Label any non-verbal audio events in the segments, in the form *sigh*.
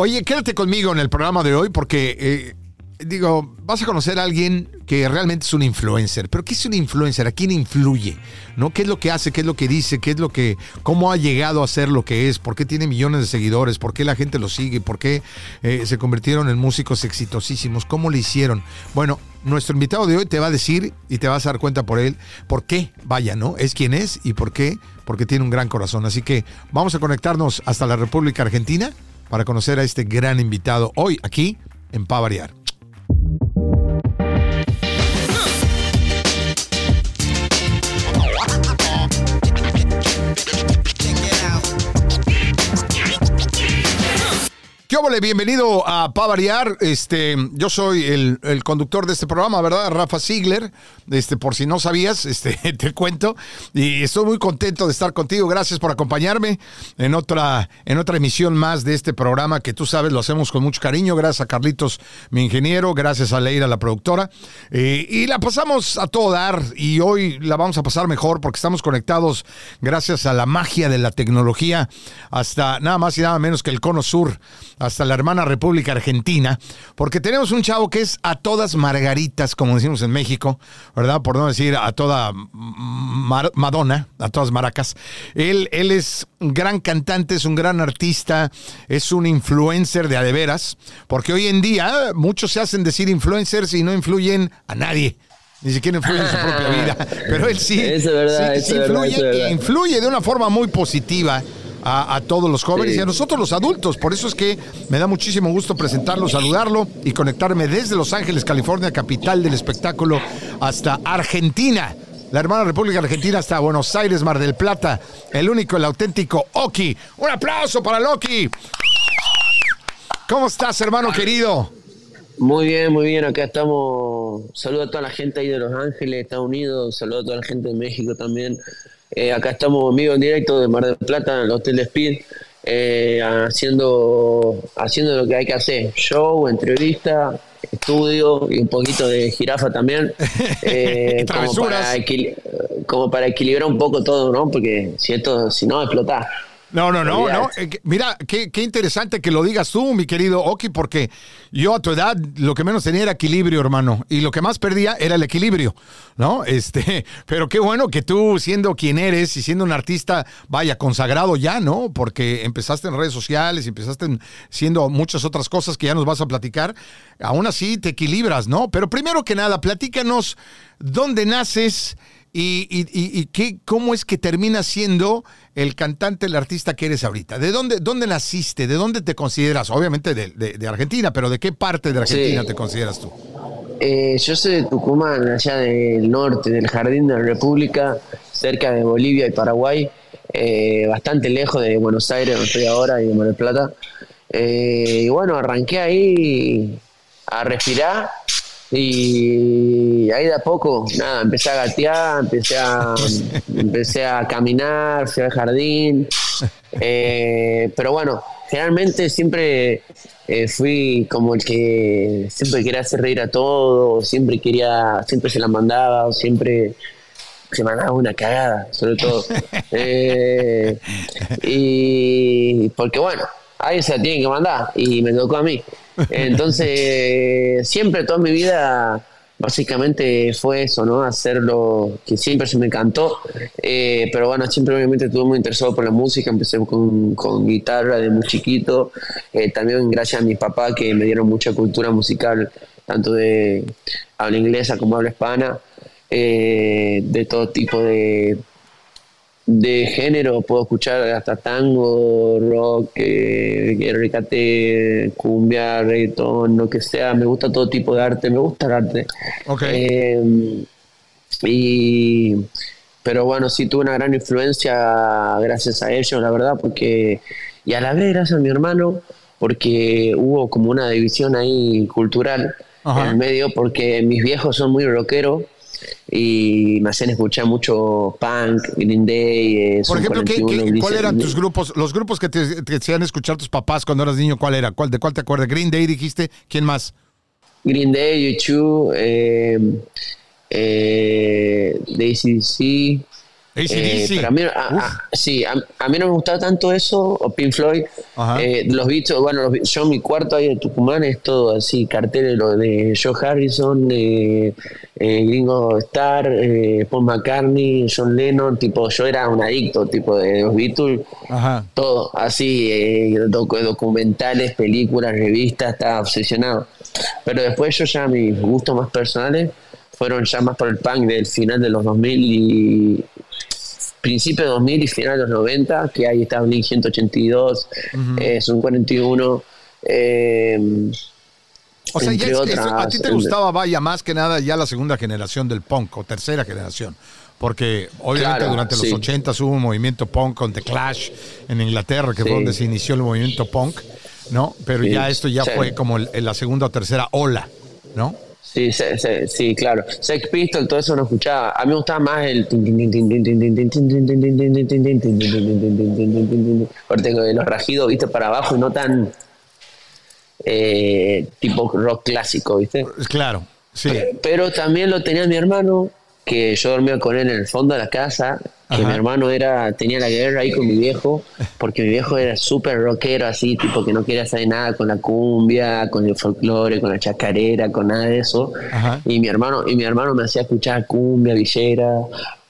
Oye, quédate conmigo en el programa de hoy porque, eh, digo, vas a conocer a alguien que realmente es un influencer. Pero ¿qué es un influencer? ¿A quién influye? ¿No? ¿Qué es lo que hace? ¿Qué es lo que dice? ¿Qué es lo que, cómo ha llegado a ser lo que es? ¿Por qué tiene millones de seguidores? ¿Por qué la gente lo sigue? ¿Por qué eh, se convirtieron en músicos exitosísimos? ¿Cómo le hicieron? Bueno, nuestro invitado de hoy te va a decir y te vas a dar cuenta por él por qué, vaya, ¿no? Es quien es y por qué, porque tiene un gran corazón. Así que vamos a conectarnos hasta la República Argentina para conocer a este gran invitado hoy aquí en Pa Variar. ¿Qué óvole? Bienvenido a Pa Variar. Este, yo soy el, el, conductor de este programa, ¿verdad? Rafa Ziegler. Este, por si no sabías, este, *laughs* te cuento. Y estoy muy contento de estar contigo. Gracias por acompañarme en otra, en otra emisión más de este programa que tú sabes, lo hacemos con mucho cariño. Gracias a Carlitos, mi ingeniero. Gracias a Leira, la productora. Eh, y la pasamos a todo dar. Y hoy la vamos a pasar mejor porque estamos conectados gracias a la magia de la tecnología hasta nada más y nada menos que el Cono Sur la hermana República Argentina, porque tenemos un chavo que es a todas margaritas, como decimos en México, ¿verdad? Por no decir a toda Mar Madonna, a todas maracas. Él, él es un gran cantante, es un gran artista, es un influencer de a de veras, porque hoy en día muchos se hacen decir influencers y no influyen a nadie. Ni siquiera influye en su propia vida. *laughs* Pero él sí, eso es verdad, sí, eso sí es verdad, influye, es verdad. influye de una forma muy positiva a, a todos los jóvenes Sí. y a nosotros los adultos. Por eso es que me da muchísimo gusto presentarlo, saludarlo y conectarme desde Los Ángeles, California, capital del espectáculo, hasta Argentina. La hermana República Argentina hasta Buenos Aires, Mar del Plata. El único, el auténtico Oki. Un aplauso para Loki. ¿Cómo estás, hermano querido? Muy bien, muy bien. Acá estamos. Saludo a toda la gente ahí de Los Ángeles, Estados Unidos. Saludo a toda la gente de México también. Eh, acá estamos vivo en directo de Mar del Plata, en el Hotel Speed, eh, haciendo, haciendo lo que hay que hacer: show, entrevista, estudio y un poquito de jirafa también. *laughs* eh, como, para como para equilibrar un poco todo, ¿no? Porque si esto, si no, explotás. No, no, no, no. Eh, Mira, qué, qué interesante que lo digas tú, mi querido Oki, porque yo a tu edad lo que menos tenía era equilibrio, hermano, y lo que más perdía era el equilibrio, ¿no? *laughs* Este, pero qué bueno que tú, siendo quien eres y siendo un artista, vaya, consagrado ya, ¿no? Porque empezaste en redes sociales empezaste en- siendo muchas otras cosas que ya nos vas a platicar, aún así te equilibras, ¿no? Pero primero que nada, platícanos dónde naces. ¿Y, y, y- y qué, cómo es que terminas siendo el cantante, el artista que eres ahorita? ¿De dónde, dónde naciste? ¿De dónde te consideras? Obviamente de, de- de Argentina, pero ¿de qué parte de Argentina Sí. te consideras tú? Eh, yo soy de Tucumán, allá del norte, del Jardín de la República, cerca de Bolivia y Paraguay, eh, bastante lejos de Buenos Aires, donde estoy ahora, y de Mar del Plata. Eh, y bueno, arranqué ahí a respirar y ahí de a poco, nada, empecé a gatear, empecé a, *laughs* empecé a caminar, fui al jardín. Eh, pero bueno, generalmente siempre eh, fui como el que siempre quería hacer reír a todos, siempre quería, siempre se la mandaba, o siempre se mandaba una cagada, sobre todo. Eh, y porque bueno, ahí se la tienen que mandar y me tocó a mí. Entonces, siempre toda mi vida básicamente fue eso, ¿no? Hacer lo que siempre se me cantó. Eh, pero bueno, siempre obviamente estuve muy interesado por la música. Empecé con, con guitarra de muy chiquito. Eh, también gracias a mis papás que me dieron mucha cultura musical, tanto de habla inglesa como habla hispana. eh, de todo tipo de, de género, puedo escuchar hasta tango, rock, eh, RKT, cumbia, reggaetón, lo que sea, me gusta todo tipo de arte, me gusta el arte. Ok. Eh, y, pero bueno, sí tuve una gran influencia gracias a ellos, la verdad, porque, y a la vez gracias a mi hermano, porque hubo como una división ahí cultural Ajá. en el medio, porque mis viejos son muy rockeros y me hacen escuchar mucho punk, Green Day, eh, Por ejemplo, ¿qué, 41, qué- Gris- cuál eran tus grupos? Los grupos que te, te hacían escuchar tus papás cuando eras niño, ¿cuál era? ¿Cuál, ¿De cuál te acuerdas? Green Day dijiste, ¿quién más? Green Day, U2, eh, eh, de ACDC, Eh, pero a mí, sí, a, mí no me gustaba tanto eso, o Pink Floyd. Eh, los bichos, bueno, yo mi cuarto ahí de Tucumán es todo así, carteles de Joe Harrison, eh, Gringo Star, Paul McCartney, John Lennon, tipo, yo era un adicto, tipo de los Beatles, todo, así, documentales, películas, revistas, estaba obsesionado. Pero después yo ya mis gustos más personales fueron ya más por el punk del final de los 2000 y principio de 2000 y final de los 90, que ahí estaba Blink 182, uh Son 41. Eh, o sea, ya a ti te gustaba, vaya, más que nada ya la segunda generación del punk o tercera generación. Porque obviamente durante los 80 hubo un movimiento punk con The Clash en Inglaterra, que fue donde se inició el movimiento punk, ¿no? Pero ya esto ya fue como la segunda o tercera ola, ¿no? Sí, sí, sí, claro. Sex Pistol, todo eso no escuchaba. A mí me gustaba más el. Porque los rajidos, viste, para abajo y no tan. tipo rock clásico, viste. Claro, sí. Pero también lo tenía mi hermano, que yo dormía con él en el fondo de la casa que mi hermano era tenía la guerra ahí con mi viejo, porque mi viejo era súper rockero, así, tipo que no quería hacer nada con la cumbia, con el folclore, con la chacarera, con nada de eso. Y mi hermano y mi hermano me hacía escuchar cumbia, villera,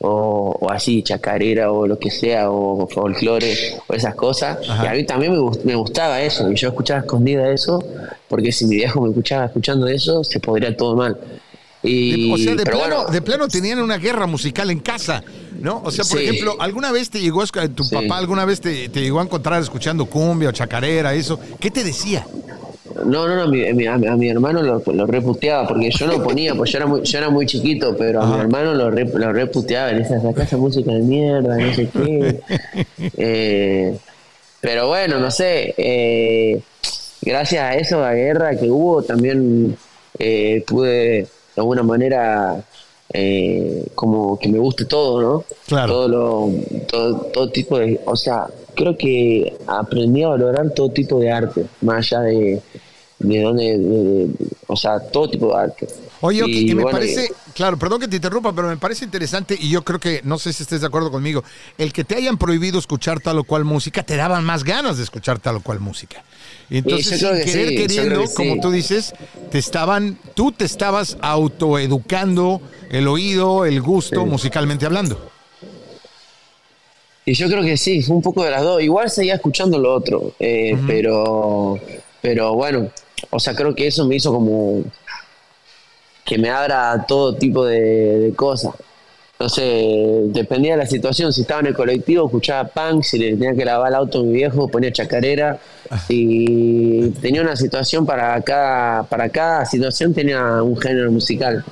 o, así, chacarera, o lo que sea, o folclore, o esas cosas. Y a mí también me, me gustaba eso, y yo escuchaba escondida eso, porque si mi viejo me escuchaba escuchando eso, se podría todo mal. Y, o sea, de plano, de plano tenían una guerra musical en casa. ¿no? O sea, por ejemplo, ¿alguna vez te llegó, tu papá alguna vez te, llegó a encontrar escuchando cumbia o chacarera, eso? ¿Qué te decía? No, no, no, a, mi, hermano lo, lo, reputeaba, porque yo no ponía, pues yo era muy, yo era muy chiquito, pero a mi hermano lo, lo reputeaba, saca esa música de mierda, no sé qué. *laughs* Eh, pero bueno, no sé, eh, gracias a eso, a la guerra que hubo, también eh, pude de alguna manera eh, como que me guste todo, ¿no? Claro. Todo, lo, todo, tipo de. O sea, creo que aprendí a valorar todo tipo de arte, más allá de, de dónde. o sea, todo tipo de arte. Oye, y, me parece, claro, perdón que te interrumpa, pero me parece interesante y yo creo que, no sé si estés de acuerdo conmigo, el que te hayan prohibido escuchar tal o cual música, te daban más ganas de escuchar tal o cual música. Entonces, sin querer queriendo, como tú dices, te estaban, tú te estabas autoeducando el oído, el gusto, musicalmente hablando. Y yo creo que sí, fue un poco de las dos. Igual seguía escuchando lo otro, eh, pero, pero bueno, o sea, creo que eso me hizo como que me abra todo tipo de cosas. Sé, dependía de la situación, si estaba en el colectivo escuchaba punk, si le tenía que lavar el auto a mi viejo ponía chacarera, y tenía una situación para cada, para cada situación tenía un género musical.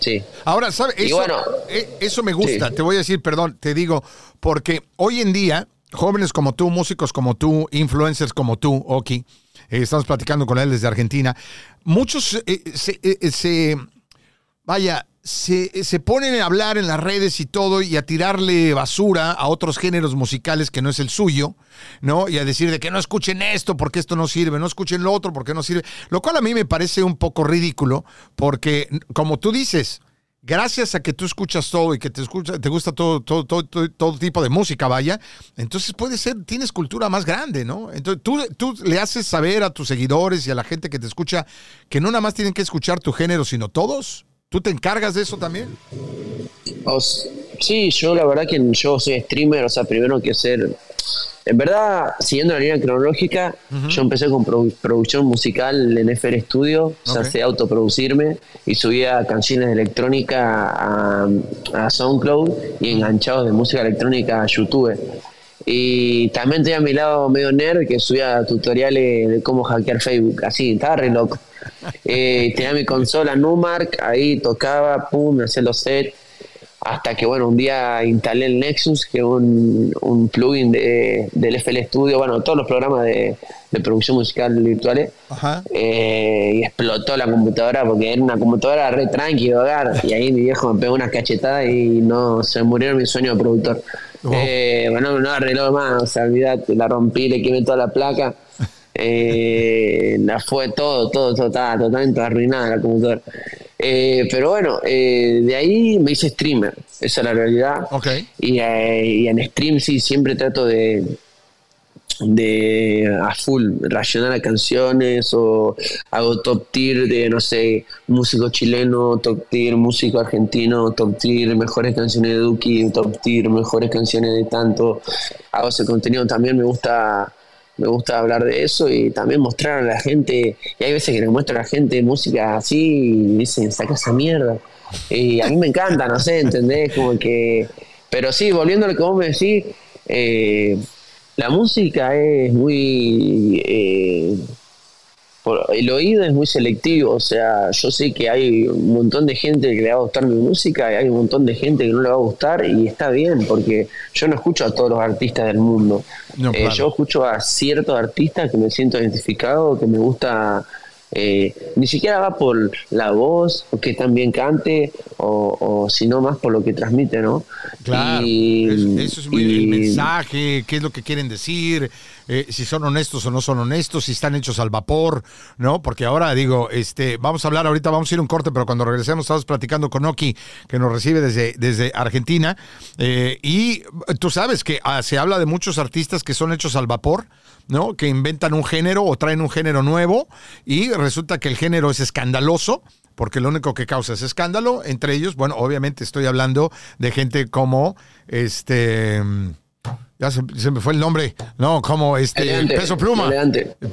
Sí. Ahora, ¿sabes? Eso, eh, eso me gusta, te voy a decir, perdón, te digo, porque hoy en día, jóvenes como tú, músicos como tú, influencers como tú, Oki, estamos platicando con él desde Argentina, muchos eh, se, vaya, se, se, ponen a hablar en las redes y todo y a tirarle basura a otros géneros musicales que no es el suyo, ¿no? Y a decir de que no escuchen esto porque esto no sirve, no escuchen lo otro porque no sirve. Lo cual a mí me parece un poco ridículo porque, como tú dices, gracias a que tú escuchas todo y que te, escucha, te gusta todo, todo, todo, tipo de música, vaya, entonces puede ser, tienes cultura más grande, ¿no? Entonces tú, le haces saber a tus seguidores y a la gente que te escucha que no nada más tienen que escuchar tu género, sino todos. ¿Tú te encargas de eso también? Sí, yo la verdad que yo soy streamer, o sea, primero que ser... En verdad, siguiendo la línea cronológica, yo empecé con producción musical en FR Studio, o sea, sé autoproducirme y subía canciones de electrónica a, a SoundCloud y enganchados de música electrónica a YouTube. Y también tenía a mi lado medio nerd que subía tutoriales de cómo hackear Facebook, así, estaba re loco. Eh, tenía mi consola Numark, ahí tocaba, pum, me hacía los sets. Hasta que, bueno, un día instalé el Nexus, que es un, plugin de, del FL Studio, bueno, todos los programas de, producción musical virtuales. Eh, y explotó la computadora porque era una computadora re tranqui hogar. Y ahí mi viejo me pegó una cachetada y no se murió mi sueño de productor. Eh, bueno, no arregló más, o sea, olvidate, la rompí, le quemé toda la placa. *laughs* Eh, la fue todo, todo, todo, estaba totalmente arruinada la computadora. Eh, pero bueno, eh, de ahí me hice streamer, esa es la realidad. Y, eh, y en stream sí, siempre trato de, de a full racionar a canciones o hago top tier de, no sé, músico chileno, top tier músico argentino, top tier mejores canciones de Duki, top tier mejores canciones de tanto. Hago ese contenido también, me gusta me gusta hablar de eso y también mostrar a la gente, y hay veces que le muestro a la gente música así y dicen, saca esa mierda. Y a mí me encanta, no sé, ¿entendés? Como que... Pero sí, volviendo a lo me decís, eh, la música es muy... eh, por- el oído es muy selectivo, o sea, yo sé que hay un montón de gente que le va a gustar mi música y hay un montón de gente que no le va a gustar y está bien, porque yo no escucho a todos los artistas del mundo. No, Eh, claro. Yo escucho a ciertos artistas que me siento identificado, que me gusta, eh, ni siquiera va por la voz, o que tan bien cante, o, o sino más por lo que transmite, ¿no? Claro, Y- eso es muy el y- mensaje, qué es lo que quieren decir, eh, si son honestos o no son honestos, si están hechos al vapor, ¿no? Porque ahora digo, este, vamos a hablar ahorita, vamos a ir un corte, pero cuando regresemos estamos platicando con Oki, que nos recibe desde, desde Argentina, eh, y tú sabes que ah, se habla de muchos artistas que son hechos al vapor, ¿no? Que inventan un género o traen un género nuevo y resulta que el género es escandaloso porque lo único que causa es escándalo. Entre ellos, bueno, obviamente estoy hablando de gente como este. Ya se, se me fue el nombre. No, como este. Peso Pluma.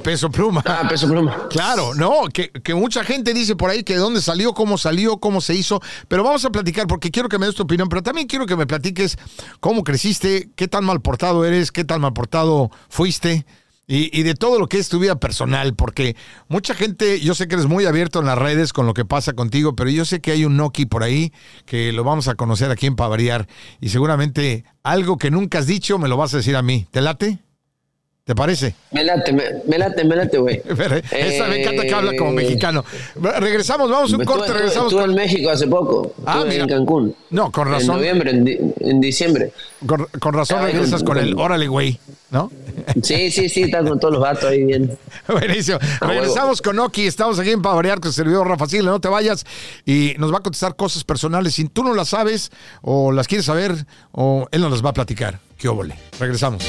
Peso Pluma. Ah, peso pluma. Claro, no, que, que mucha gente dice por ahí que de dónde salió, cómo salió, cómo se hizo, pero vamos a platicar porque quiero que me des tu opinión, pero también quiero que me platiques cómo creciste, qué tan mal portado eres, qué tan mal portado fuiste. Y, de todo lo que es tu vida personal, porque mucha gente, yo sé que eres muy abierto en las redes con lo que pasa contigo, pero yo sé que hay un Noki por ahí que lo vamos a conocer aquí en Pavariar y seguramente algo que nunca has dicho me lo vas a decir a mí. ¿Te late? ¿Te parece? Me late, me, me late, me late, güey. *laughs* Esa me encanta que habla como Eh, mexicano. Regresamos, vamos un corte, regresamos. Estuve con- en México hace poco. Ah, mira. en Cancún. No, con razón. En noviembre, en, di- en diciembre. Con, con razón regresas con- con el órale, güey, ¿no? Sí, sí, sí, está con todos los vatos ahí bien. *laughs* Buenísimo. Ah, Regresamos con Oki. Estamos aquí en Pavarear con el servidor Rafa Silva. No te vayas y nos va a contestar cosas personales. Si tú no las sabes o las quieres saber o él nos las va a platicar. Qué óvole. Regresamos.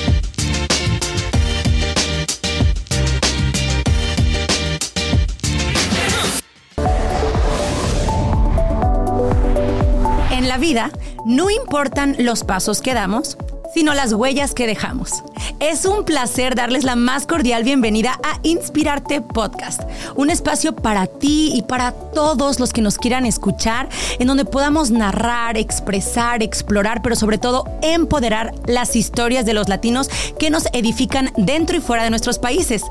Vida no importan los pasos que damos, sino las huellas que dejamos. Es un placer darles la más cordial bienvenida a Inspirarte Podcast, un espacio para ti y para todos los que nos quieran escuchar, en donde podamos narrar, expresar, explorar, pero sobre todo empoderar las historias de los latinos que nos edifican dentro y fuera de nuestros países.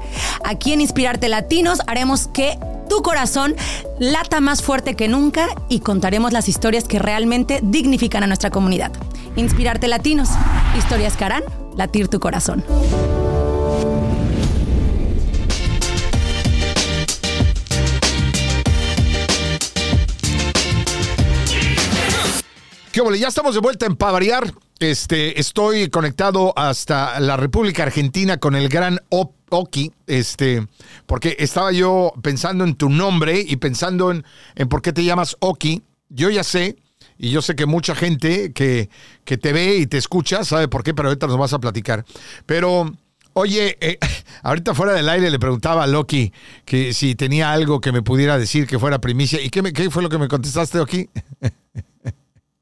Aquí en Inspirarte Latinos haremos que tu corazón lata más fuerte que nunca y contaremos las historias que realmente dignifican a nuestra comunidad. Inspirarte Latinos, historias que harán latir tu corazón. ¿Qué? Ya estamos de vuelta en Pavariar. Este, estoy conectado hasta la República Argentina con el gran Oki, este, porque estaba yo pensando en tu nombre y pensando en, en por qué te llamas Oki. Yo ya sé, y yo sé que mucha gente que, que te ve y te escucha sabe por qué, pero ahorita nos vas a platicar. Pero, oye, eh, *laughs* ahorita fuera del aire le preguntaba a Loki que si tenía algo que me pudiera decir que fuera primicia. ¿Y qué, me, qué fue lo que me contestaste, Oki? *laughs*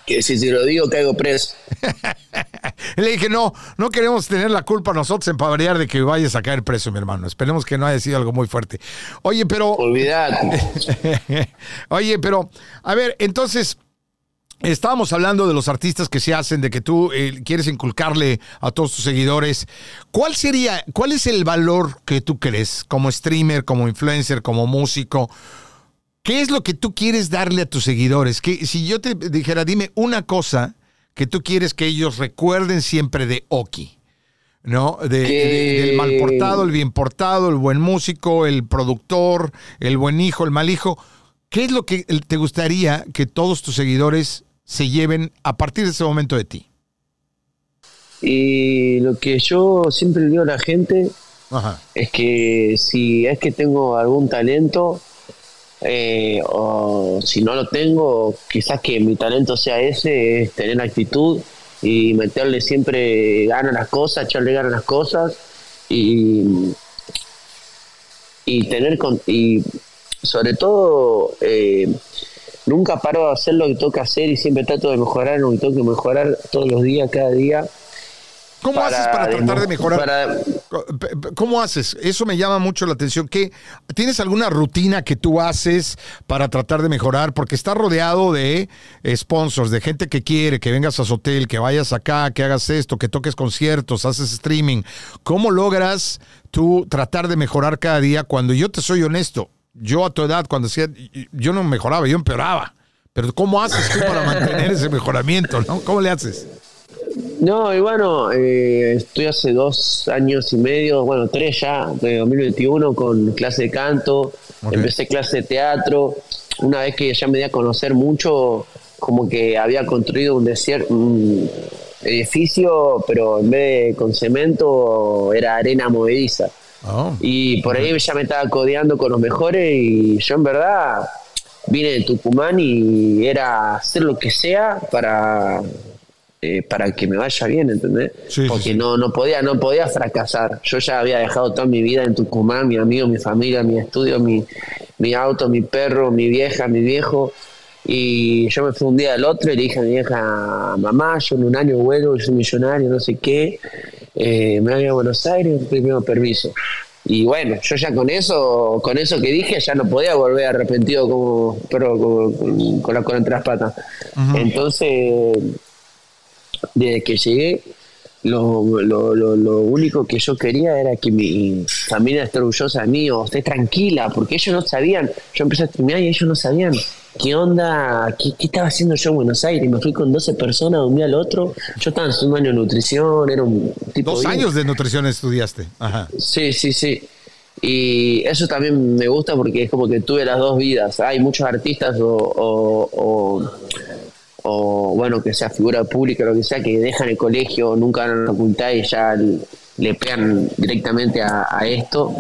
Que si te lo digo, caigo preso. *laughs* Le dije, no, no queremos tener la culpa nosotros en de que vayas a caer preso, mi hermano. Esperemos que no haya sido algo muy fuerte. Oye, pero, *laughs* Olvídate. *laughs* oye, pero, a ver, entonces, estábamos hablando de los artistas que se hacen, de que tú eh, quieres inculcarle a todos tus seguidores. ¿Cuál sería, cuál es el valor que tú crees como streamer, como influencer, como músico? ¿Qué es lo que tú quieres darle a tus seguidores? Que si yo te dijera, dime una cosa que tú quieres que ellos recuerden siempre de Oki, ¿no? De, Que- de- del mal portado, el bien portado, el buen músico, el productor, el buen hijo, el mal hijo. ¿Qué es lo que te gustaría que todos tus seguidores se lleven a partir de ese momento de ti? Y lo que yo siempre le digo a la gente Ajá. es que si es que tengo algún talento, eh, o si no lo tengo, quizás que mi talento sea ese, es tener actitud y meterle siempre ganas a las cosas, echarle ganas a las cosas y, y tener con, y sobre todo eh, nunca paro de hacer lo que toca hacer y siempre trato de mejorar lo que tengo que mejorar todos los días, cada día ¿Cómo haces para tratar de mejorar? ¿Cómo haces? Eso me llama mucho la atención. ¿Qué, ¿Tienes alguna rutina que tú haces para tratar de mejorar? Porque estás rodeado de sponsors, de gente que quiere que vengas a su hotel, que vayas acá, que hagas esto, que toques conciertos, haces streaming. ¿Cómo logras tú tratar de mejorar cada día cuando yo te soy honesto? Yo a tu edad, cuando decía, yo no mejoraba, yo empeoraba. Pero ¿cómo haces tú para mantener ese mejoramiento? ¿no? ¿Cómo le haces? No, y bueno, eh, estoy hace dos años y medio, bueno, tres ya, de 2021, con clase de canto, empecé clase de teatro. Una vez que ya me di a conocer mucho, como que había construido un desierto, un edificio, pero en vez de con cemento era arena movediza. Oh. Y por ahí ya me estaba codeando con los mejores y yo en verdad vine de Tucumán y era hacer lo que sea para eh, para que me vaya bien, ¿entendés? Porque No, no, podía, no podía fracasar. Yo ya había dejado toda mi vida en Tucumán, mi amigo, mi familia, mi estudio, mi, mi auto, mi perro, mi vieja, mi viejo. Y yo me fui un día al otro y le dije a mi vieja, mamá, yo en un año vuelo, yo soy millonario, no sé qué, eh, me voy a Buenos Aires, primero permiso. Y bueno, yo ya con eso, con eso que dije, ya no podía volver arrepentido como pero con, la cola entre las patas. Entonces desde que llegué, lo, lo, lo, único que yo quería era que mi familia esté orgullosa de mí o esté tranquila, porque ellos no sabían. Yo empecé a streamear y ellos no sabían qué onda, qué, estaba haciendo yo en Buenos Aires. Me fui con 12 personas de un día al otro. Yo estaba en un año de nutrición, era un tipo. Dos años de nutrición estudiaste. Ajá. Sí, sí, sí. Y eso también me gusta porque es como que tuve las dos vidas. Hay muchos artistas o o bueno, que sea figura pública, lo que sea, que dejan el colegio, nunca van a la facultad y ya le pegan directamente a, esto.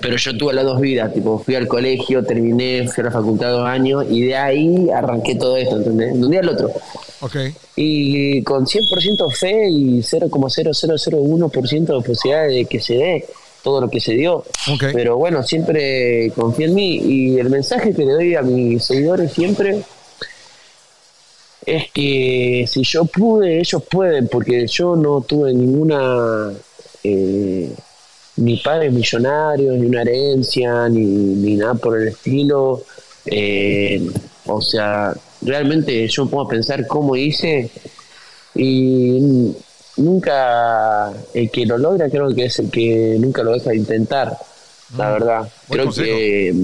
Pero yo tuve las dos vidas, tipo, fui al colegio, terminé, fui a la facultad dos años y de ahí arranqué todo esto, ¿entendés? De un día al otro. Okay. Y con 100% fe y 0,0001% de posibilidad de que se dé todo lo que se dio. Pero bueno, siempre confía en mí y el mensaje que le doy a mis seguidores siempre es que si yo pude, ellos pueden, porque yo no tuve ninguna, eh, ni padres millonarios, ni una herencia, ni, nada por el estilo. Eh, o sea, realmente yo puedo pensar cómo hice y nunca, el que lo logra creo que es el que nunca lo deja de intentar, la mm. verdad. creo que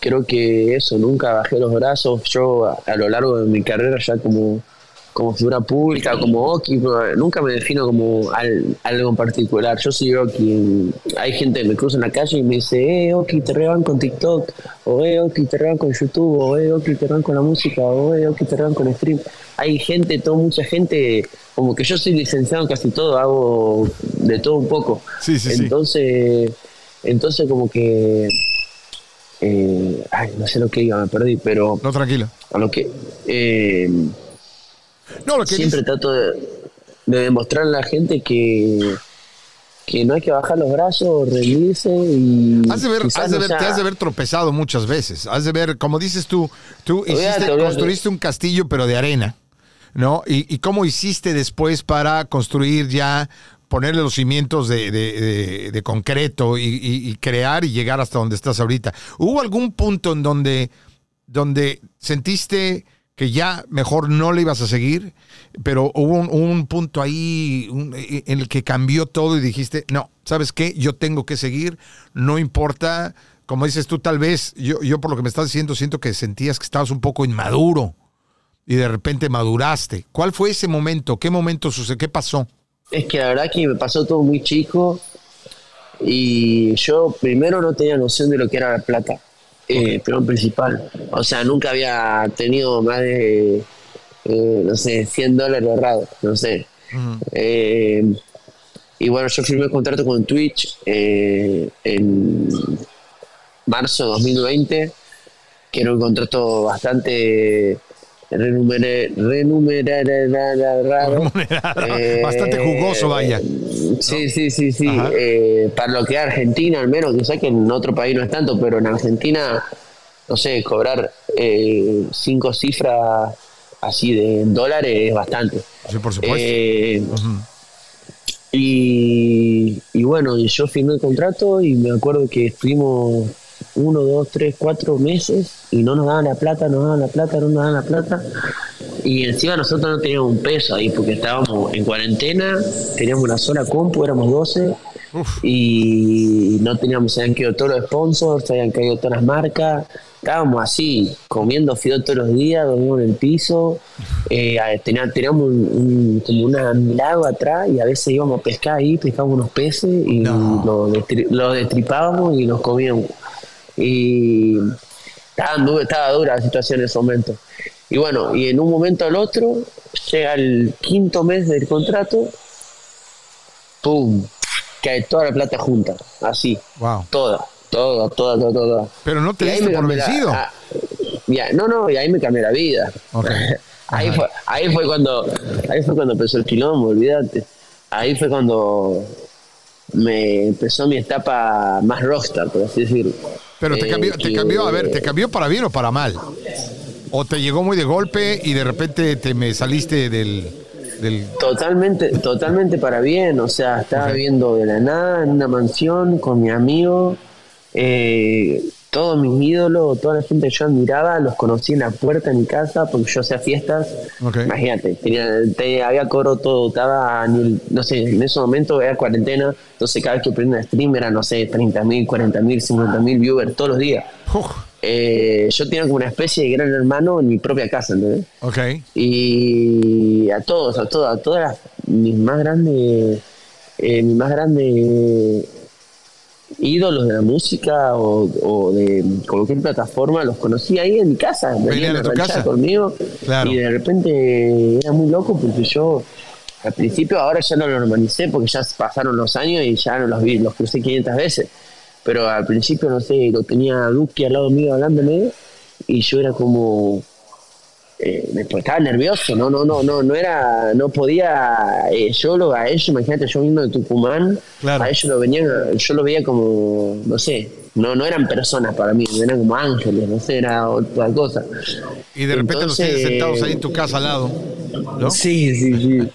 creo que eso, nunca bajé los brazos. Yo a, lo largo de mi carrera ya como, como figura pública, como Oki, nunca me defino como algo en particular. Yo soy Oki. Hay gente que me cruza en la calle y me dice, eh, Oki, te reban con TikTok, o eh, Oki, te reban con YouTube, o eh, Oki, te reban con la música, o eh, Oki, te reban con stream. Hay gente, todo, mucha gente, como que yo soy licenciado en casi todo, hago de todo un poco. Sí, sí, entonces, entonces como que eh, ay, no sé lo que iba, me perdí, pero. No, tranquilo. A lo que. Eh, no, lo que siempre trato de, demostrar a la gente que que no hay que bajar los brazos, rendirse y... Has de ver, has de ver, te has de ver tropezado muchas veces. Has de ver, como dices tú, tú hiciste, construiste un castillo pero de arena, ¿no? Y, y, cómo hiciste después para construir ya ponerle los cimientos de, concreto y, crear y llegar hasta donde estás ahorita. ¿Hubo algún punto en donde, donde sentiste que ya mejor no le ibas a seguir, pero hubo un, punto ahí en el que cambió todo y dijiste, no, ¿sabes qué? Yo tengo que seguir, no importa, como dices tú, tal vez, yo, yo por lo que me estás diciendo, siento que sentías que estabas un poco inmaduro y de repente maduraste. ¿Cuál fue ese momento? ¿Qué momento sucedió? ¿Qué pasó? Es que la verdad que me pasó todo muy chico y yo primero no tenía noción de lo que era la plata, eh, pero principal. O sea, nunca había tenido más de, eh, no sé, 100 dólares ahorrados, no sé. Eh, y bueno, yo firmé el contrato con Twitch en marzo de 2020, que era un contrato bastante renumerado, bastante jugoso, vaya. Sí, sí, sí, sí. Eh, para lo que es Argentina, al menos, sé que en otro país no es tanto, pero en Argentina, no sé, cobrar eh, cinco cifras así de dólares es bastante. Sí, por supuesto. Eh, y, y, bueno, yo firmé el contrato y me acuerdo que estuvimos uno, dos, tres, cuatro meses y no nos daban la plata, no nos daban la plata, no nos daban la plata. Y encima nosotros no teníamos un peso ahí porque estábamos en cuarentena, teníamos una sola compu, éramos 12 y no teníamos, se habían caído todos los sponsors, se habían caído todas las marcas. Estábamos así, comiendo fideo todos los días, dormimos en el piso. Eh, teníamos un, como una lago atrás y a veces íbamos a pescar ahí, pescábamos unos peces y los lo destripábamos y nos comíamos y estaba dura, estaba dura la situación en ese momento. Y bueno, y en un momento al otro, llega el quinto mes del contrato, ¡pum! Cae toda la plata junta, así. Wow. Toda, toda, toda, toda, toda. Pero no te diste por vencido. Ah, ya, no, no, y ahí me cambié la vida. *laughs* ahí, fue, ahí fue cuando ahí fue cuando empezó el quilombo, olvídate. Ahí fue cuando me empezó mi etapa más rockstar, por así decirlo. Pero te cambió, te cambió, a ver, ¿te cambió para bien o para mal? ¿O te llegó muy de golpe y de repente te me saliste del, Totalmente, totalmente para bien. O sea, estaba viviendo de la nada en una mansión con mi amigo. Eh, todos mis ídolos, toda la gente que yo admiraba, los conocí en la puerta de mi casa porque yo hacía fiestas. Imagínate, tenía, había coro todo, estaba, no sé, en ese momento era cuarentena, entonces cada vez que prendía stream era, no sé, 30 mil, 40 mil, 50 mil viewers todos los días. Eh, yo tenía como una especie de gran hermano en mi propia casa, ¿entendés? Ok. Y a todos, a todas, a todas mis más grandes, eh, mis más grandes ídolos de la música o, de cualquier plataforma, los conocí ahí en mi casa, venían a tu casa. conmigo. Y de repente era muy loco porque yo al principio ahora ya no lo normalicé porque ya pasaron los años y ya no los vi, los crucé 500 veces, pero al principio no sé, lo tenía Duki al lado mío hablándome y yo era como eh, estaba nervioso, no, no, no, no, no era, no podía, eh, yo lo, a ellos, imagínate, yo vino de Tucumán, a ellos lo venían, yo lo veía como, no sé, no, no eran personas para mí, eran como ángeles, no sé, era otra cosa. Y de repente los tienes sentados ahí en tu casa al lado. ¿no? Sí, sí, sí.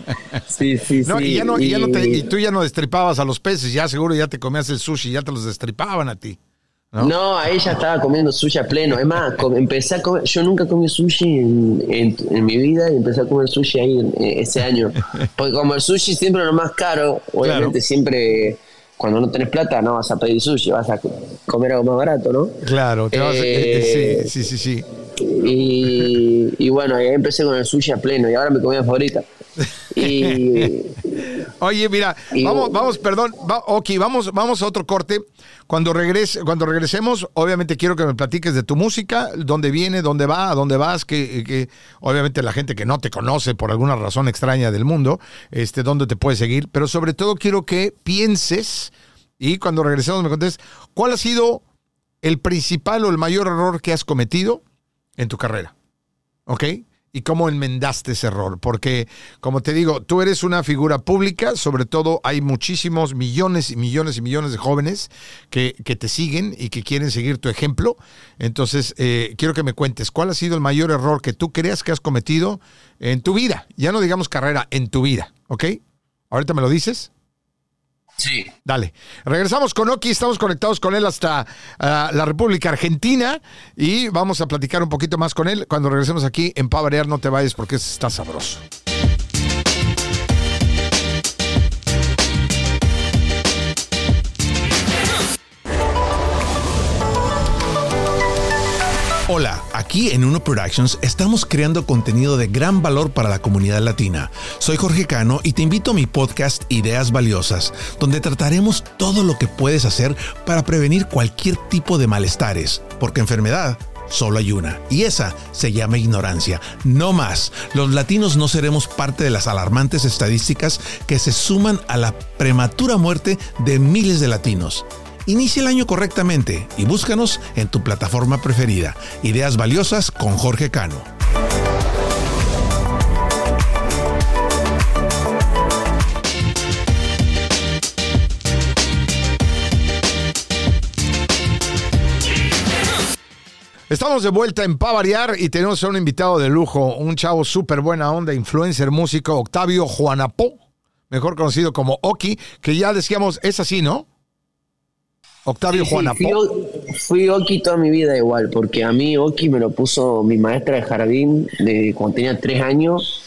*laughs* sí, sí, no, Y, ya no, y, ya no te, y tú ya no destripabas a los peces, ya seguro ya te comías el sushi, ya te los destripaban a ti. ¿No? a ella estaba comiendo sushi a pleno. Es más, empecé a comer, yo nunca comí sushi en, mi vida y empecé a comer sushi ahí ese año. *laughs* Porque como el sushi siempre es lo más caro, obviamente siempre cuando no tenés plata no vas a pedir sushi, vas a comer algo más barato, ¿no? Claro, te vas eh, sí, sí, sí, sí. Y, y, bueno, ahí empecé con el sushi a pleno y ahora mi comida favorita. Y, *laughs* Oye, mira, vamos, vamos, perdón, ok, vamos, vamos a otro corte. Cuando, regrese, cuando regresemos, obviamente quiero que me platiques de tu música, dónde viene, dónde va, a dónde vas, que, que, obviamente la gente que no te conoce por alguna razón extraña del mundo, este, dónde te puede seguir, pero sobre todo quiero que pienses y cuando regresemos me contes cuál ha sido el principal o el mayor error que has cometido en tu carrera. ¿Ok? Y cómo enmendaste ese error. Porque, como te digo, tú eres una figura pública, sobre todo hay muchísimos millones y millones y millones de jóvenes que, que te siguen y que quieren seguir tu ejemplo. Entonces, eh, quiero que me cuentes, ¿cuál ha sido el mayor error que tú creas que has cometido en tu vida? Ya no digamos carrera, en tu vida, ¿ok? Ahorita me lo dices. Sí. Dale. Regresamos con Oki, estamos conectados con él hasta ah, la República Argentina y vamos a platicar un poquito más con él. Cuando regresemos aquí en Pavarear, no te vayas porque está sabroso. Hola, aquí en Uno Productions estamos creando contenido de gran valor para la comunidad latina. Soy Jorge Cano y te invito a mi podcast Ideas Valiosas, donde trataremos todo lo que puedes hacer para prevenir cualquier tipo de malestares, porque enfermedad solo hay una, y esa se llama ignorancia. No más, los latinos no seremos parte de las alarmantes estadísticas que se suman a la prematura muerte de miles de latinos. Inicia el año correctamente y búscanos en tu plataforma preferida. Ideas valiosas con Jorge Cano. Estamos de vuelta en Pavariar y tenemos a un invitado de lujo, un chavo súper buena onda, influencer, músico, Octavio Juanapó, mejor conocido como Oki, que ya decíamos, es así, ¿no? Octavio Sí, sí, Juanapó. fui, fui Oki toda mi vida igual, porque a mí Oki me lo puso mi maestra de jardín de cuando tenía tres años.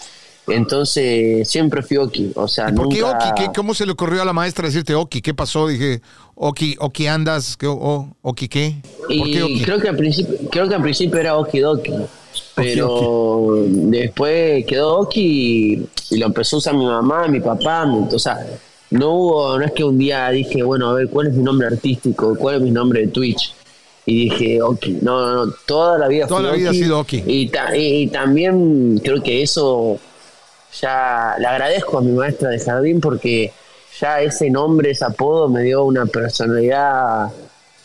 Entonces siempre fui Oki. O sea, ¿Por qué nunca. Oki? ¿Qué- ¿Cómo se le ocurrió a la maestra decirte Oki? ¿Qué pasó? Dije, Oki, Oki andas, ¿qué, Oki qué? ¿Por Y qué Oki? creo que al principio, creo que al principio era Okidoki. Pero después quedó Oki y, y lo empezó a usar mi mamá, mi papá. mi- o sea, no hubo, no es que un día dije, bueno, a ver, ¿cuál es mi nombre artístico? ¿Cuál es mi nombre de Twitch? Y dije, Oki. No, no, no, toda la vida Toda fui la vida ha Oki. sido Oki. Y, ta- y- y también creo que eso ya le agradezco a mi maestra de jardín porque ya ese nombre, ese apodo me dio una personalidad,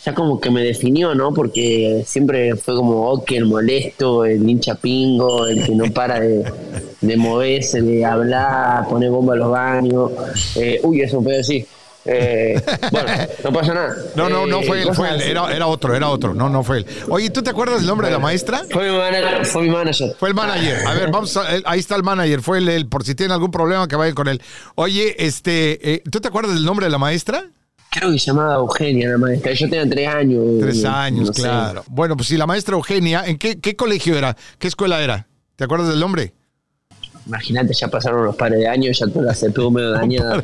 ya como que me definió, ¿no? Porque siempre fue como ok, el molesto, el hincha pingo, el que no para de, de moverse, de hablar, poner bomba a los baños. Eh, uy, eso puede decir. Eh, *laughs* bueno, no pasa nada. No, no, no Eh, fue él, cosas fue él, era, era otro, era otro, no, no fue él. Oye, ¿tú te acuerdas del nombre de la maestra? Fue mi manager. Fue mi manager. Fue el manager. A ver, vamos a- ahí está el manager. Fue él, él, por si tiene algún problema que vayan con él. Oye, este, eh, ¿tú te acuerdas del nombre de la maestra? Creo que se llamaba Eugenia la maestra. Yo tenía tres años. Tres eh, años, no sé. claro. Bueno, pues si la maestra Eugenia, ¿en qué, qué colegio era? ¿Qué escuela era? ¿Te acuerdas del nombre? Imagínate, ya pasaron los pares de años, ya toda la CPU medio dañada.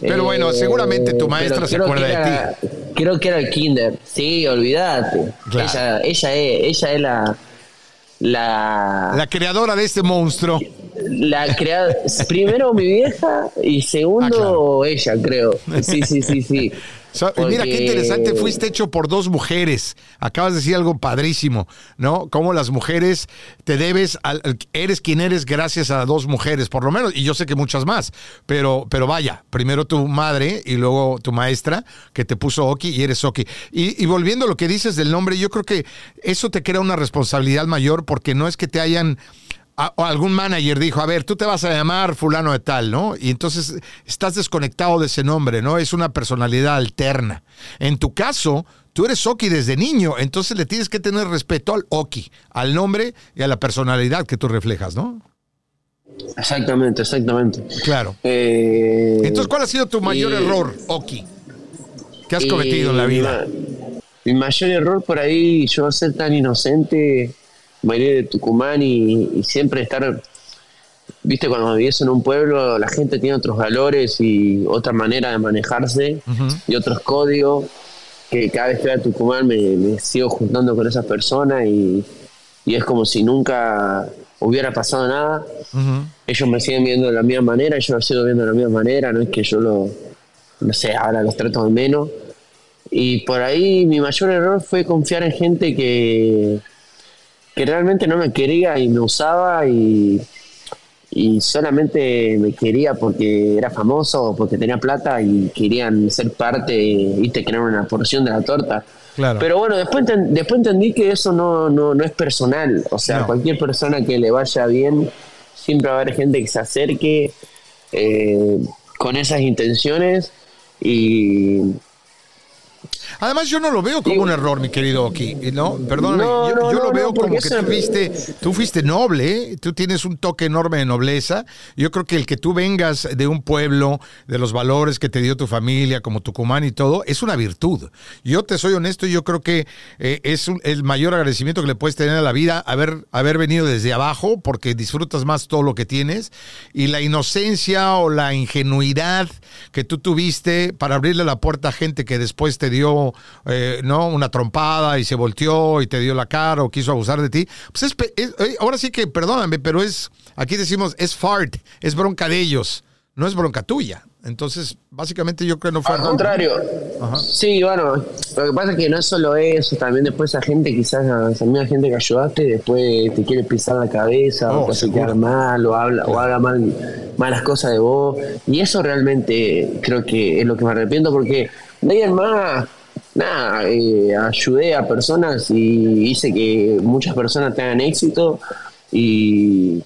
Pero bueno, seguramente tu maestra se acuerda de era- Creo que era el kinder. Sí, olvídate. Claro. Ella, ella es, ella es la, la, La creadora de este monstruo. La creada, primero mi vieja y segundo Ah, claro. ella, creo. Sí, sí, sí, sí. *laughs* So- Mira qué interesante, fuiste hecho por dos mujeres. Acabas de decir algo padrísimo, ¿no? Cómo las mujeres te debes, al, al- eres quien eres gracias a dos mujeres, por lo menos, y yo sé que muchas más, pero, pero vaya, primero tu madre y luego tu maestra que te puso Oki y eres Oki. Y, y volviendo a lo que dices del nombre, yo creo que eso te crea una responsabilidad mayor porque no es que te hayan a- o algún manager dijo, a ver, tú te vas a llamar fulano de tal, ¿no? Y entonces estás desconectado de ese nombre, ¿no? Es una personalidad alterna. En tu caso, tú eres Oki desde niño, entonces le tienes que tener respeto al Oki, al nombre y a la personalidad que tú reflejas, ¿no? Exactamente, exactamente. Claro. Eh, Entonces, ¿cuál ha sido tu mayor y- error, Oki? ¿Qué has cometido en la Y vida? Mi, mi mayor error por ahí, yo ser tan inocente, venir de Tucumán y, y siempre estar, viste, cuando vivías en un pueblo, la gente tiene otros valores y otra manera de manejarse y otros códigos, que cada vez que voy a Tucumán me, me sigo juntando con esas personas y, y es como si nunca hubiera pasado nada. Ellos me siguen viendo de la misma manera, yo los sigo viendo de la misma manera, no es que yo lo, no sé, ahora los trato de menos. Y por ahí mi mayor error fue confiar en gente que, que realmente no me quería y me usaba y, y solamente me quería porque era famoso o porque tenía plata y querían ser parte y tener una porción de la torta. Claro. Pero bueno, después, enten- después entendí que eso no, no, no es personal. O sea, No. cualquier persona que le vaya bien, siempre va a haber gente que se acerque eh, con esas intenciones y Además, yo no lo veo como un error, mi querido Oki, ¿no? Perdóname, No, yo, no, yo no, lo veo como que tú fuiste, tú fuiste noble, ¿eh? tú tienes un toque enorme de nobleza. Yo creo que el que tú vengas de un pueblo, de los valores que te dio tu familia, como Tucumán y todo, es una virtud. Yo te soy honesto, yo creo que eh, es un- el mayor agradecimiento que le puedes tener a la vida, haber, haber venido desde abajo, porque disfrutas más todo lo que tienes, y la inocencia o la ingenuidad que tú tuviste para abrirle la puerta a gente que después te dio eh, no una trompada y se volteó y te dio la cara o quiso abusar de ti. Pues es es- eh, ahora sí que perdóname, pero es aquí decimos es fart, es bronca de ellos, no es bronca tuya. Entonces, básicamente yo creo que no fue Al contrario. Ajá. Sí, bueno, lo que pasa es que no es solo eso, también después esa gente, quizás esa misma gente que ayudaste, después te quiere pisar la cabeza, Oh, o te hace quedar mal, o habla, o haga mal, malas cosas de vos. Y eso realmente creo que es lo que me arrepiento, porque de ahí en más, nada, eh, ayudé a personas y hice que muchas personas tengan éxito y,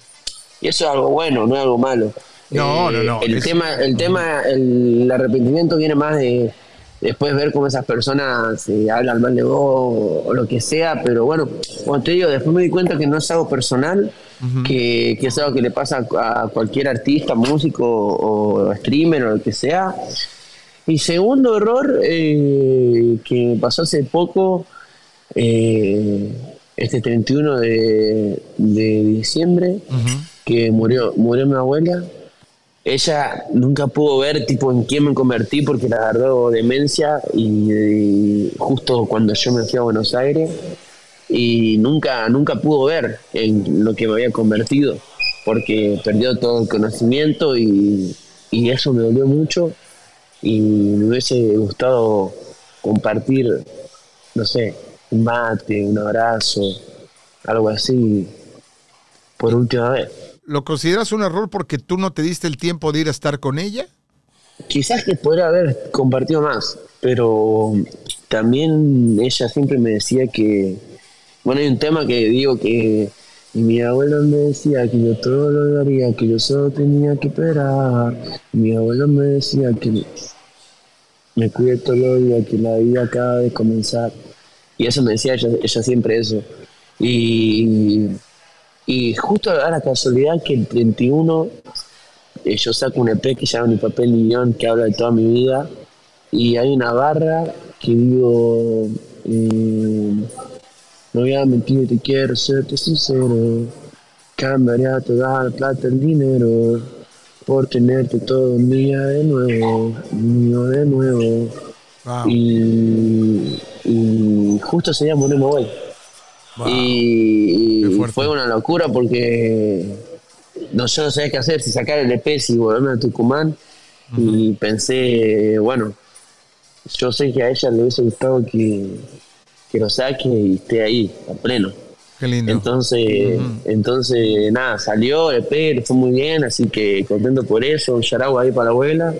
y eso es algo bueno, no es algo malo. No, no, Eh, no, El es- tema, el tema, el, arrepentimiento viene más de después ver cómo esas personas eh, hablan mal de vos o, o lo que sea, pero bueno, como te digo, después me di cuenta que no es algo personal, que, que es algo que le pasa a cualquier artista, músico o streamer o lo que sea. Y segundo error eh, que me pasó hace poco, eh, este 31 de, de diciembre, que murió, murió mi abuela. Ella nunca pudo ver tipo en quién me convertí porque la agarró demencia y, y justo cuando yo me fui a Buenos Aires y nunca nunca pudo ver en lo que me había convertido porque perdió todo el conocimiento y, y eso me dolió mucho y me hubiese gustado compartir no sé un mate un abrazo algo así por última vez ¿Lo consideras un error porque tú no te diste el tiempo de ir a estar con ella? quizás que podría haber compartido más, pero también ella siempre me decía que, bueno, hay un tema que digo que y mi abuelo me decía que yo todo lo daría, que yo solo tenía que esperar. Mi abuelo me decía que me, cuide todos los días, que la vida acaba de comenzar. Y eso me decía ella, ella siempre eso. Y, y justo a la casualidad que el 31 eh, yo saco un EP que se llama Mi papel ni guion, que habla de toda mi vida, y hay una barra que digo, eh, no voy a mentir, te quiero serte sincero, cambiaría toda la plata, el dinero, por tenerte todo un día de nuevo, mío de nuevo, Wow. y, y justo ese día mi abuelo. Wow. Y, fue una locura porque no, yo no sabía qué hacer, si sacar el EP, si volverme a Tucumán. Y pensé, bueno, yo sé que a ella le hubiese gustado que, que lo saque y esté ahí, a pleno. Qué lindo. Entonces, entonces nada, salió EP, le fue muy bien, así que contento por eso, un yaragua ahí para la abuela.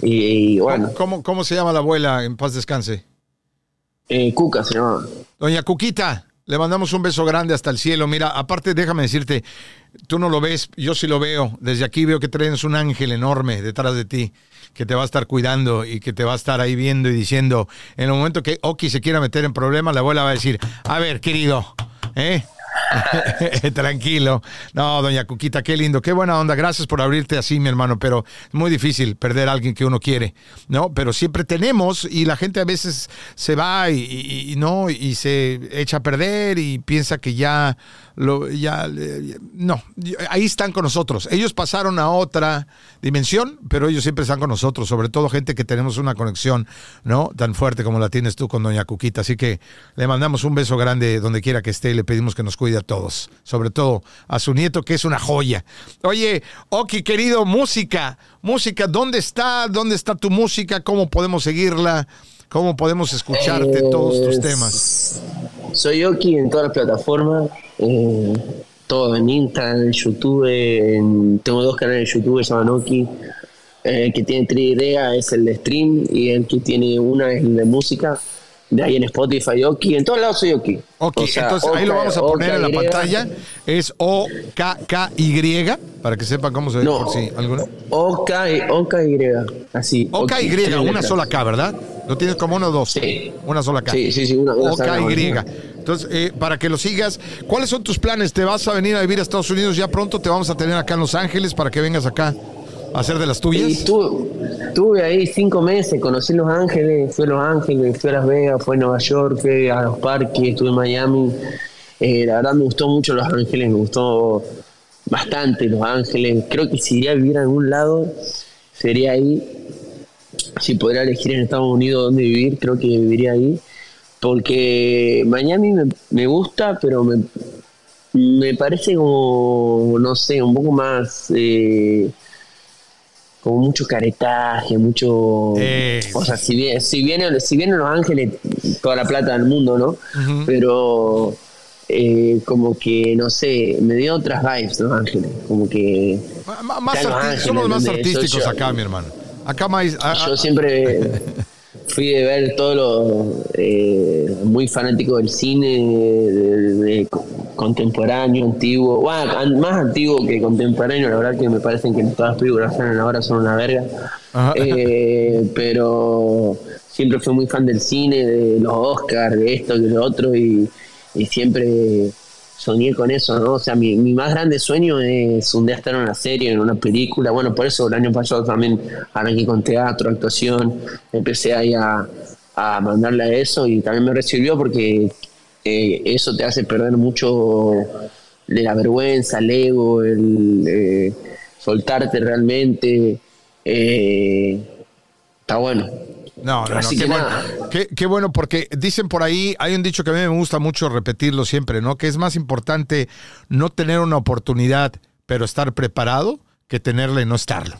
Y, y bueno, ¿Cómo, cómo, cómo se llama la abuela? En paz descanse. eh, Cuca se llamaba. Doña Cuquita, le mandamos un beso grande hasta el cielo. Mira, aparte, déjame decirte, tú no lo ves, yo sí lo veo. Desde aquí veo que traes un ángel enorme detrás de ti, que te va a estar cuidando y que te va a estar ahí viendo y diciendo, en el momento que Oki se quiera meter en problemas, la abuela va a decir, a ver, querido, ¿eh? *laughs* Tranquilo. No, doña Cuquita, qué lindo, qué buena onda. Gracias por abrirte así, mi hermano, pero es muy difícil perder a alguien que uno quiere, ¿no? Pero siempre tenemos y la gente a veces se va y, y- y no y se echa a perder y piensa que ya lo ya no, ahí están con nosotros. Ellos pasaron a otra dimensión, pero ellos siempre están con nosotros, sobre todo gente que tenemos una conexión, ¿no? Tan fuerte como la tienes tú con doña Cuquita, así que le mandamos un beso grande donde quiera que esté y le pedimos que nos cuide a todos, sobre todo a su nieto que es una joya. Oye, Oki, querido, música, música, ¿dónde está? ¿Dónde está tu música? ¿Cómo podemos seguirla? ¿Cómo podemos escucharte Eh, todos tus temas? Soy Oki en todas las plataformas, eh, todo en Instagram, en YouTube, en- tengo dos canales de YouTube que se llaman Oki, eh, el que tiene 3 es el de stream y el que tiene una es el de música, de ahí en Spotify Oki, en todos lados soy Oki. Ok, O sea, entonces ahí lo vamos a poner en la pantalla. Es O-K-K-Y, para que sepan cómo se ve No, por si alguno. OKY, así. OKY, Oki, una sola K, ¿verdad? Lo tienes como uno o dos. Sí. Una sola K. Sí, sí, sí, una- una OKY. K. Entonces, eh, para que lo sigas, ¿cuáles son tus planes? ¿Te vas a venir a vivir a Estados Unidos ya pronto? ¿Te vamos a tener acá en Los Ángeles para que vengas acá a hacer de las Y tuyas? estuve, estuve ahí cinco meses, conocí Los Ángeles, fui a Los Ángeles, fui a Las Vegas, fui a Nueva York, fui a los parques, estuve en Miami. Eh, la verdad me gustó mucho Los Ángeles, me gustó bastante Los Ángeles. Creo que si iría a vivir a algún lado, sería ahí. Si pudiera elegir en Estados Unidos dónde vivir, creo que viviría ahí. Porque Miami me, me gusta, pero me, me parece como, no sé, un poco más... eh, como mucho caretaje, mucho... Eh, o sea, si bien, si bien, si bien en Los Ángeles toda la plata del mundo, ¿no? Pero eh, como que, no sé, me dio otras vibes Los Ángeles, como que... Ma- más Los Ángeles, somos más artísticos acá, mi hermano. Acá más... Yo siempre fui de ver todo lo eh, muy fanático del cine de, contemporáneo, antiguo, bueno, más antiguo que contemporáneo, la verdad que me parecen que todas las películas que ahora son una verga. Eh, pero siempre fui muy fan del cine, de los Oscars, de esto, de lo otro, y, y siempre soñé con eso, ¿no? O sea, mi, mi, más grande sueño es un día estar en una serie, en una película. Bueno, por eso el año pasado también arranqué con teatro, actuación. Empecé ahí a, a mandarle a eso y también me recibió porque eh, eso te hace perder mucho de la vergüenza, el ego, el eh, soltarte realmente. Eh, está bueno. No, no, no. Qué bueno, qué, bueno, porque dicen por ahí, hay un dicho que a mí me gusta mucho repetirlo siempre, ¿no? Que es más importante no tener una oportunidad, pero estar preparado, que tenerla y no estarlo.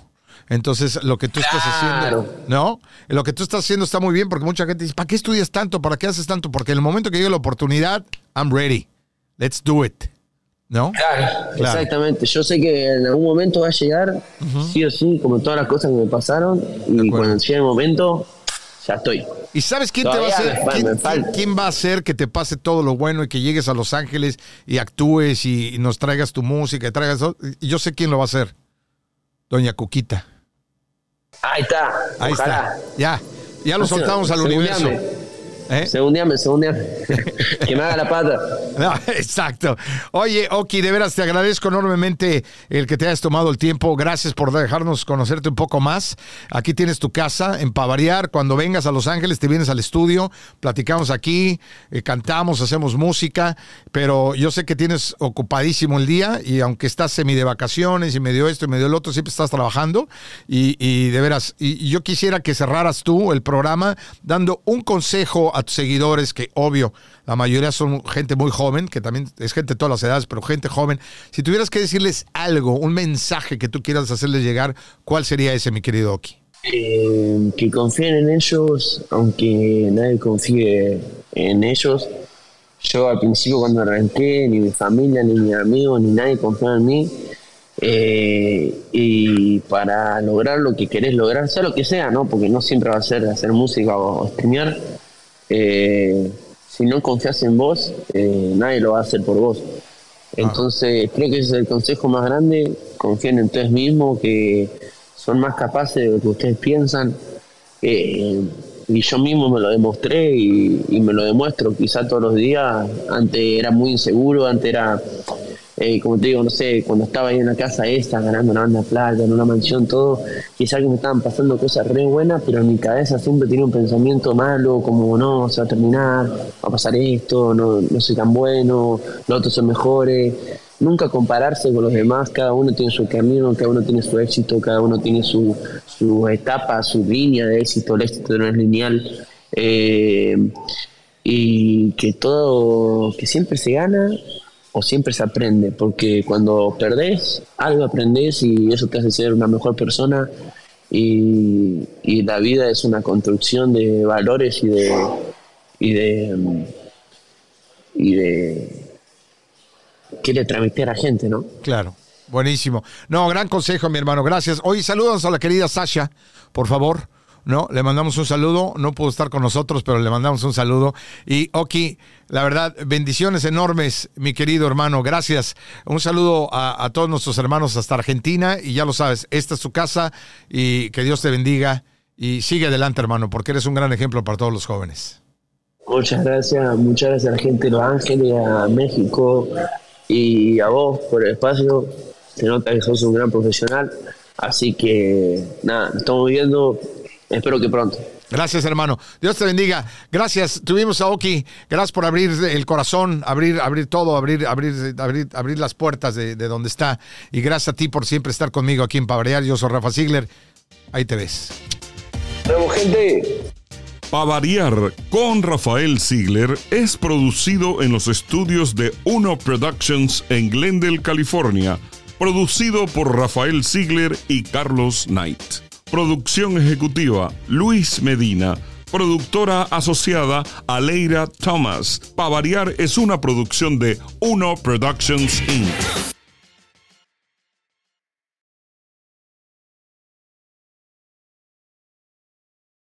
Entonces, lo que tú estás haciendo, ¿no? Lo que tú estás haciendo está muy bien porque mucha gente dice, ¿para qué estudias tanto? ¿Para qué haces tanto? Porque en el momento que llegue la oportunidad, I'm ready. Let's do it. ¿No? Claro, exactamente. Yo sé que en algún momento va a llegar, sí o sí, como todas las cosas que me pasaron, y cuando llegue el momento, ya estoy. ¿Y sabes quién te va a hacer? ¿quién, va a hacer que te pase todo lo bueno y que llegues a Los Ángeles y actúes y, nos traigas tu música y traigas Yo sé quién lo va a hacer. Doña Cuquita. Ahí está. Ahí está. Ya. Ya lo soltamos al universo. ¿Eh? Segundiame, segundiame. *laughs* que me haga la pata. exacto. Oye, Oki, de veras te agradezco enormemente el que te hayas tomado el tiempo. Gracias por dejarnos conocerte un poco más. Aquí tienes tu casa en Pavariar. Cuando vengas a Los Ángeles, te vienes al estudio, platicamos aquí, eh, cantamos, hacemos música. Pero yo sé que tienes ocupadísimo el día y aunque estás semi de vacaciones y medio esto y medio el otro, siempre estás trabajando. Y, de veras, y yo quisiera que cerraras tú el programa dando un consejo a tus seguidores, que obvio, la mayoría son gente muy joven, que también es gente de todas las edades, pero gente joven. Si tuvieras que decirles algo, un mensaje que tú quieras hacerles llegar, ¿cuál sería ese, mi querido Oki? Eh, que confíen en ellos, aunque nadie confíe en ellos. Yo al principio cuando arranqué, ni mi familia, ni mi amigo, ni nadie confiaba en mí. Eh, y para lograr lo que querés lograr, sea lo que sea, ¿no? Porque no siempre va a ser hacer música o, o eh, si no confías en vos, eh, nadie lo va a hacer por vos. Entonces, creo que ese es el consejo más grande. Confíen en ustedes mismos, que son más capaces de lo que ustedes piensan. Eh, y yo mismo me lo demostré y, y, me lo demuestro quizá todos los días. Antes era muy inseguro, antes era eh, como te digo, no sé, cuando estaba ahí en la casa esta, ganando una banda plata, en una mansión, todo, quizás que me estaban pasando cosas re buenas, pero en mi cabeza siempre tenía un pensamiento malo, como no, se va a terminar, va a pasar esto, no, no soy tan bueno, los otros son mejores. Nunca compararse con los demás, cada uno tiene su camino, cada uno tiene su éxito, cada uno tiene su, su etapa, su línea de éxito, el éxito no es lineal. Eh, y que todo, que siempre se gana o siempre se aprende, porque cuando perdés, algo aprendes y eso te hace ser una mejor persona y, la vida es una construcción de valores y de y de y de quiere transmitir a gente, ¿no? Claro. Buenísimo. No, gran consejo, mi hermano. Gracias. Hoy saludos a la querida Sasha, por favor. ¿No? Le mandamos un saludo, no pudo estar con nosotros, pero le mandamos un saludo. Y Oki, la verdad, bendiciones enormes, mi querido hermano, gracias. Un saludo a, todos nuestros hermanos hasta Argentina y ya lo sabes, esta es tu casa y que Dios te bendiga y sigue adelante, hermano, porque eres un gran ejemplo para todos los jóvenes. Muchas gracias, muchas gracias a la gente de Los Ángeles, a México y a vos por el espacio. Se nota que sos un gran profesional. Así que nada, estamos viendo Espero que pronto. Gracias, hermano. Dios te bendiga. Gracias. Tuvimos a Oki. Gracias por abrir el corazón, abrir, abrir todo, abrir, abrir, abrir, abrir las puertas de, donde está. Y gracias a ti por siempre estar conmigo aquí en Pavarear. Yo soy Rafa Ziegler. Ahí te ves. Nuevo gente. Pavariar con Rafael Ziegler es producido en los estudios de Uno Productions en Glendale, California. Producido por Rafael Ziegler y Carlos Knight. Producción ejecutiva, Luis Medina. Productora asociada, Aleira Thomas. Pavariar es una producción de Uno Productions Inc.